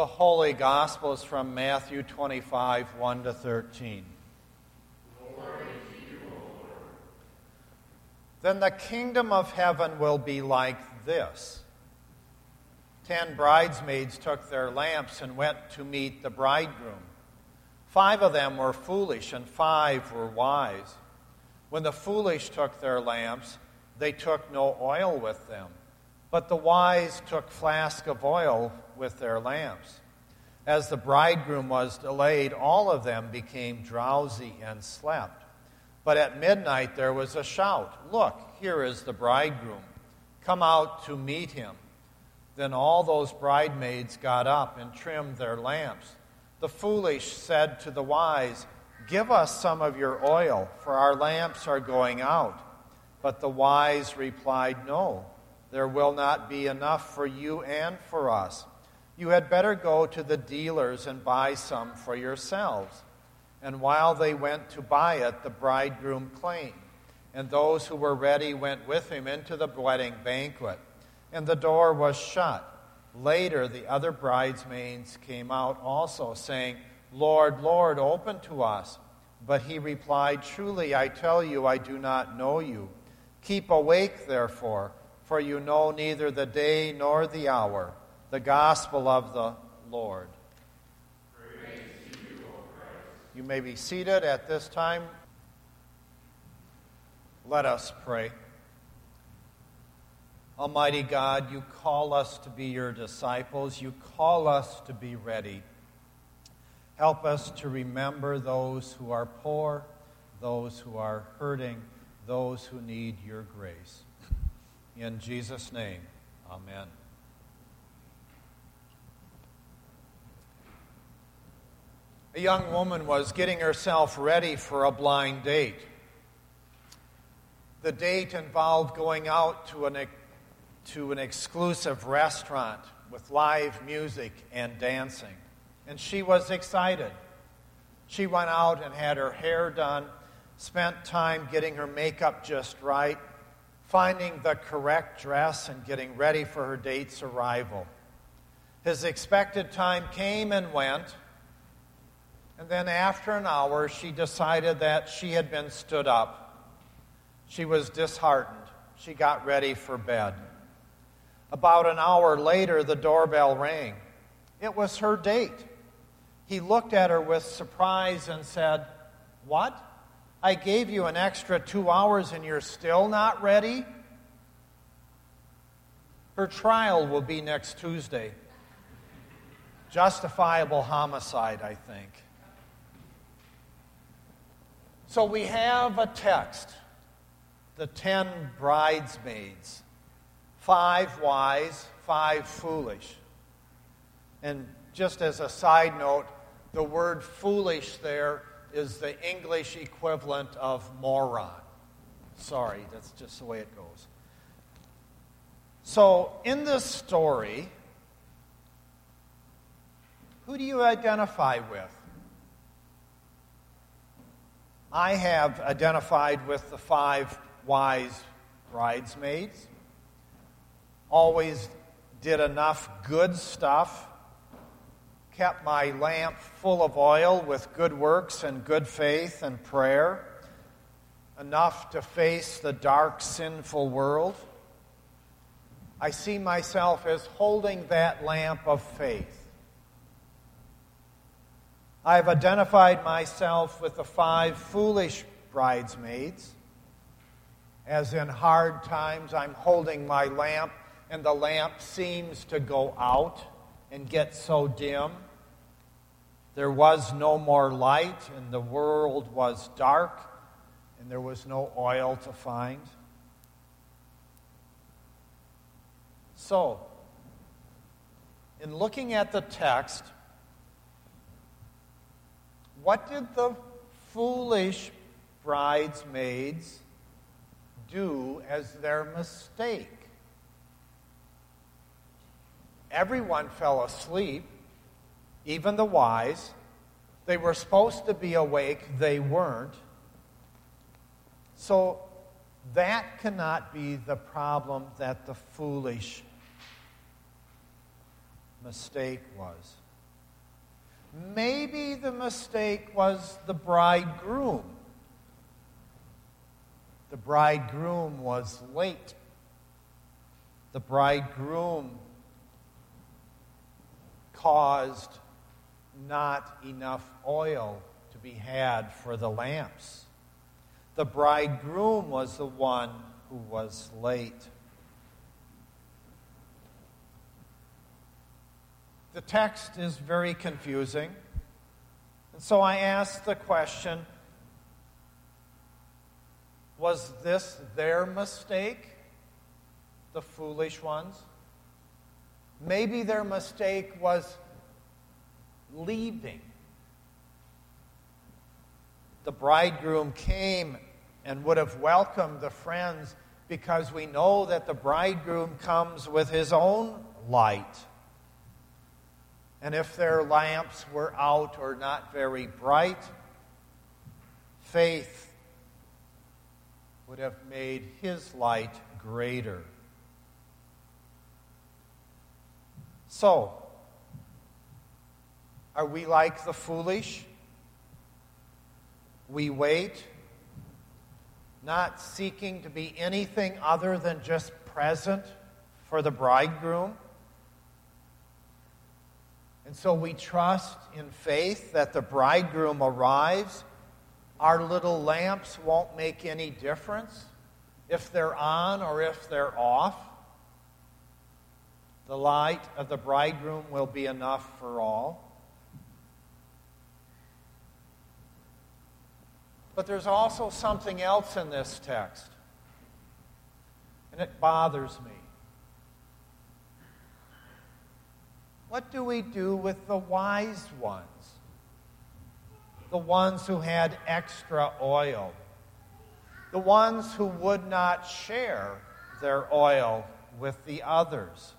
The Holy Gospel is from Matthew 25, 1 to 13. Then the kingdom of heaven will be like this. Ten bridesmaids took their lamps and went to meet the bridegroom. Five of them were foolish, and five were wise. When the foolish took their lamps, they took no oil with them, but the wise took flask of oil with their lamps. As the bridegroom was delayed, all of them became drowsy and slept. But at midnight there was a shout Look, here is the bridegroom. Come out to meet him. Then all those bridesmaids got up and trimmed their lamps. The foolish said to the wise, Give us some of your oil, for our lamps are going out. But the wise replied, No, there will not be enough for you and for us. You had better go to the dealers and buy some for yourselves. And while they went to buy it, the bridegroom came. And those who were ready went with him into the wedding banquet. And the door was shut. Later, the other bridesmaids came out also, saying, Lord, Lord, open to us. But he replied, Truly, I tell you, I do not know you. Keep awake, therefore, for you know neither the day nor the hour the gospel of the Lord. You, may be seated at this time. Let us pray. Almighty God, you call us to be your disciples. You call us to be ready. Help us to remember those who are poor, those who are hurting, those who need your grace. In Jesus' name, amen. A young woman was getting herself ready for a blind date. The date involved going out to an, to an exclusive restaurant with live music and dancing. And she was excited. She went out and had her hair done, spent time getting her makeup just right, finding the correct dress, and getting ready for her date's arrival. His expected time came and went. And then after an hour, she decided that she had been stood up. She was disheartened. She got ready for bed. About an hour later, the doorbell rang. It was her date. He looked at her with surprise and said, What? I gave you an extra two hours and you're still not ready? Her trial will be next Tuesday. Justifiable homicide, I think. So we have a text the ten bridesmaids, five wise, five foolish. And just as a side note, the word foolish there is the English equivalent of moron. Sorry, that's just the way it goes. So, in this story, who do you identify with? I have identified with the five wise bridesmaids. Always did enough good stuff. Kept my lamp full of oil with good works and good faith and prayer. Enough to face the dark, sinful world. I see myself as holding that lamp of faith I've identified myself with the five foolish bridesmaids. As in hard times, I'm holding my lamp, and the lamp seems to go out and get so dim. There was no more light, and the world was dark, and there was no oil to find. So, in looking at the text, what did the foolish bridesmaids do as their mistake? Everyone fell asleep, even the wise. They were supposed to be awake, they weren't. So that cannot be the problem that the foolish mistake was. Maybe the mistake was the bridegroom. The bridegroom was late. The bridegroom caused not enough oil to be had for the lamps. The bridegroom was the one who was late. The text is very confusing. And so I ask the question was this their mistake, the foolish ones? Maybe their mistake was leaving. The bridegroom came and would have welcomed the friends because we know that the bridegroom comes with his own light. And if their lamps were out or not very bright, faith would have made his light greater. So, are we like the foolish? We wait, not seeking to be anything other than just present for the bridegroom. And so we trust in faith that the bridegroom arrives. Our little lamps won't make any difference if they're on or if they're off. The light of the bridegroom will be enough for all. But there's also something else in this text, and it bothers me. What do we do with the wise ones? The ones who had extra oil. The ones who would not share their oil with the others.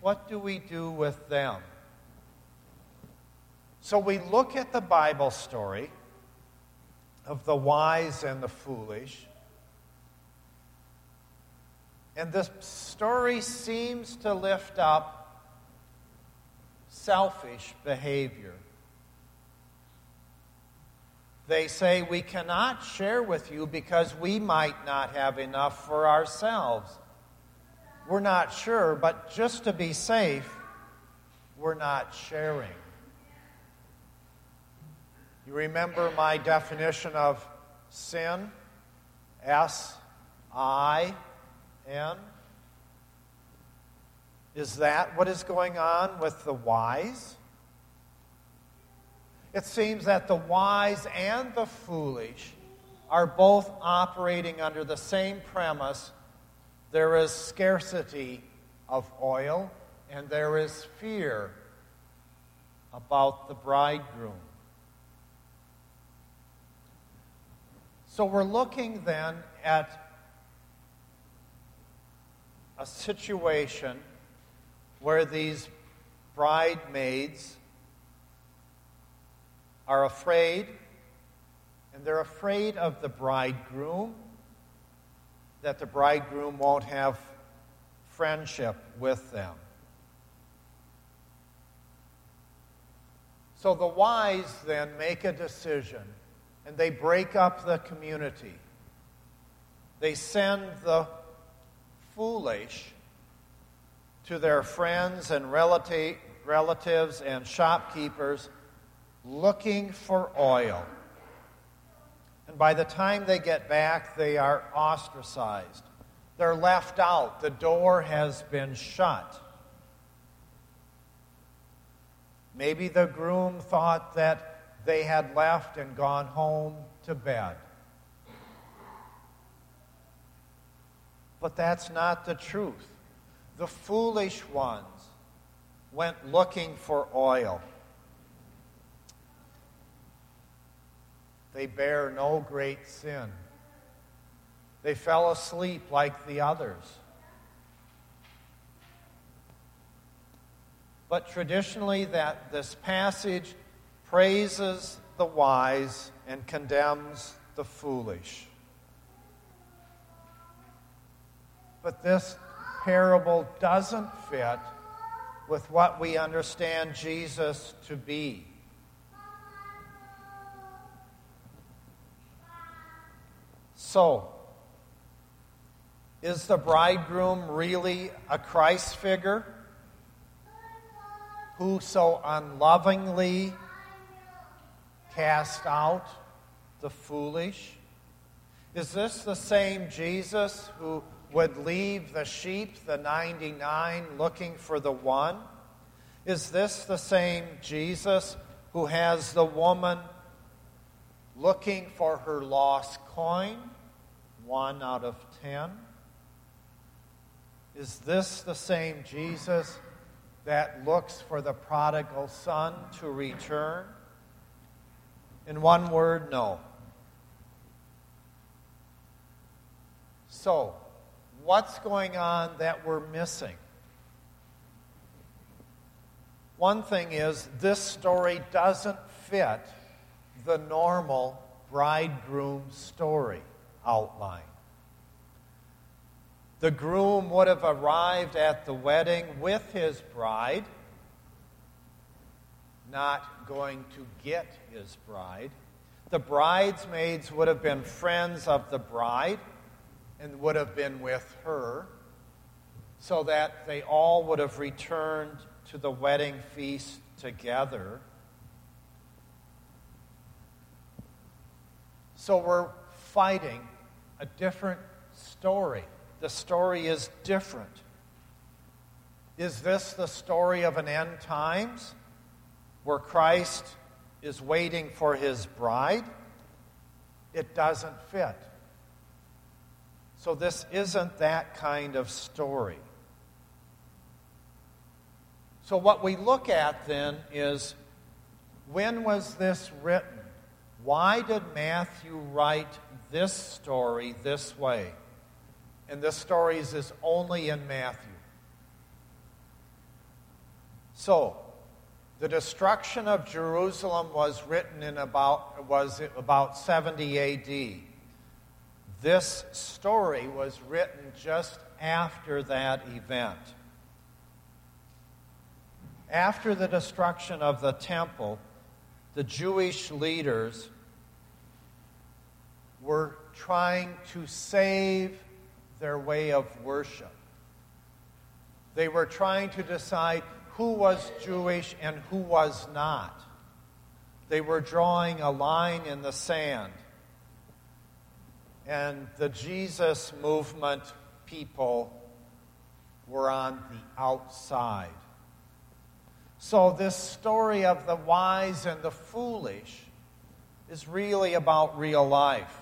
What do we do with them? So we look at the Bible story of the wise and the foolish. And this story seems to lift up selfish behavior. They say, We cannot share with you because we might not have enough for ourselves. We're not sure, but just to be safe, we're not sharing. You remember my definition of sin? S I N? Is that what is going on with the wise? It seems that the wise and the foolish are both operating under the same premise there is scarcity of oil, and there is fear about the bridegroom. So we're looking then at a situation where these bridesmaids are afraid, and they're afraid of the bridegroom, that the bridegroom won't have friendship with them. So the wise then make a decision and they break up the community. They send the foolish to their friends and relatives and shopkeepers looking for oil. And by the time they get back, they are ostracized. They're left out. The door has been shut. Maybe the groom thought that they had left and gone home to bed. But that's not the truth. The foolish ones went looking for oil. They bear no great sin. They fell asleep like the others. But traditionally, that this passage praises the wise and condemns the foolish. But this parable doesn't fit with what we understand Jesus to be. So, is the bridegroom really a Christ figure who so unlovingly cast out the foolish? Is this the same Jesus who would leave the sheep, the 99, looking for the one? Is this the same Jesus who has the woman looking for her lost coin, one out of ten? Is this the same Jesus that looks for the prodigal son to return? In one word, no. So, what's going on that we're missing? One thing is, this story doesn't fit the normal bridegroom story outline. The groom would have arrived at the wedding with his bride, not going to get his bride. The bridesmaids would have been friends of the bride and would have been with her, so that they all would have returned to the wedding feast together. So we're fighting a different story. The story is different. Is this the story of an end times where Christ is waiting for his bride? It doesn't fit. So, this isn't that kind of story. So, what we look at then is when was this written? Why did Matthew write this story this way? And this story is only in Matthew. So, the destruction of Jerusalem was written in about was about 70 AD. This story was written just after that event. After the destruction of the temple, the Jewish leaders were trying to save their way of worship. They were trying to decide who was Jewish and who was not. They were drawing a line in the sand and the Jesus movement people were on the outside. So, this story of the wise and the foolish is really about real life.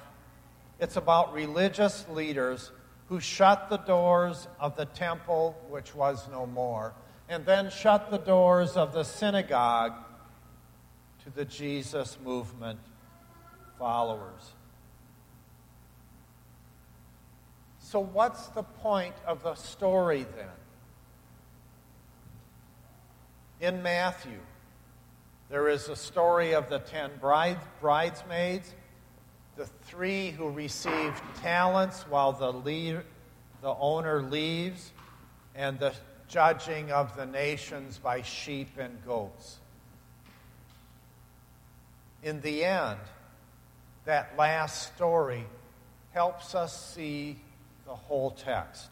It's about religious leaders who shut the doors of the temple, which was no more, and then shut the doors of the synagogue to the Jesus movement followers. So, what's the point of the story then? In Matthew, there is a story of the ten bride, bridesmaids, the three who received talents while the, the owner leaves, and the judging of the nations by sheep and goats. In the end, that last story helps us see the whole text.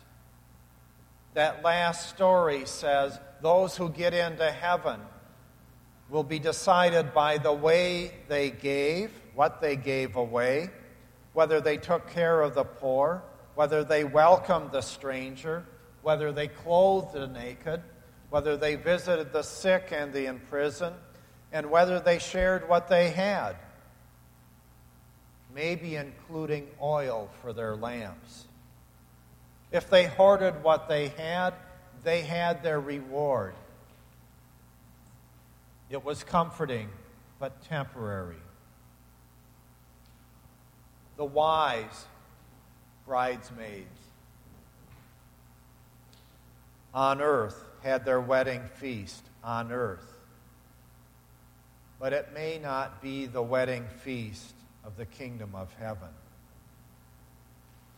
That last story says those who get into heaven will be decided by the way they gave, what they gave away, whether they took care of the poor, whether they welcomed the stranger, whether they clothed the naked, whether they visited the sick and the imprisoned, and whether they shared what they had, maybe including oil for their lamps. If they hoarded what they had, they had their reward. It was comforting, but temporary. The wise bridesmaids on earth had their wedding feast on earth. But it may not be the wedding feast of the kingdom of heaven.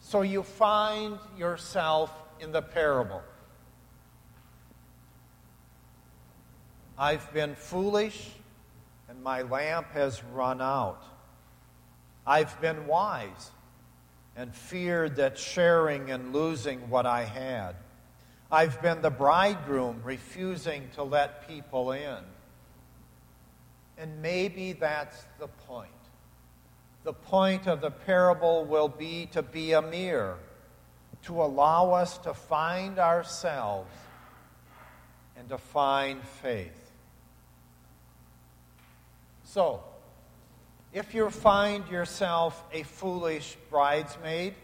So you find yourself in the parable. I've been foolish, and my lamp has run out. I've been wise and feared that sharing and losing what I had. I've been the bridegroom refusing to let people in. And maybe that's the point. The point of the parable will be to be a mirror, to allow us to find ourselves and to find faith. So, if you find yourself a foolish bridesmaid,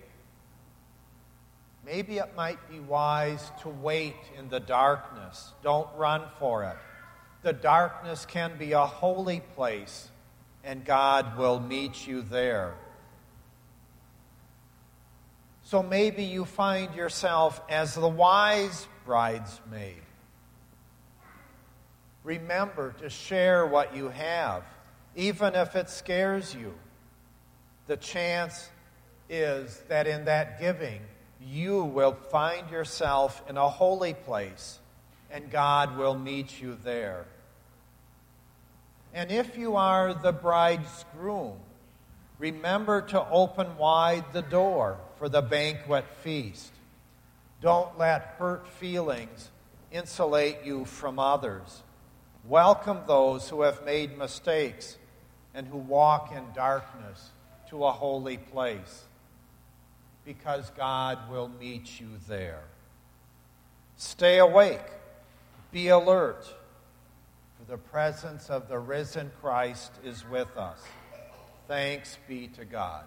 maybe it might be wise to wait in the darkness. Don't run for it. The darkness can be a holy place, and God will meet you there. So maybe you find yourself as the wise bridesmaid. Remember to share what you have even if it scares you. The chance is that in that giving, you will find yourself in a holy place and God will meet you there. And if you are the bride's groom, remember to open wide the door for the banquet feast. Don't let hurt feelings insulate you from others. Welcome those who have made mistakes and who walk in darkness to a holy place because God will meet you there. Stay awake, be alert, for the presence of the risen Christ is with us. Thanks be to God.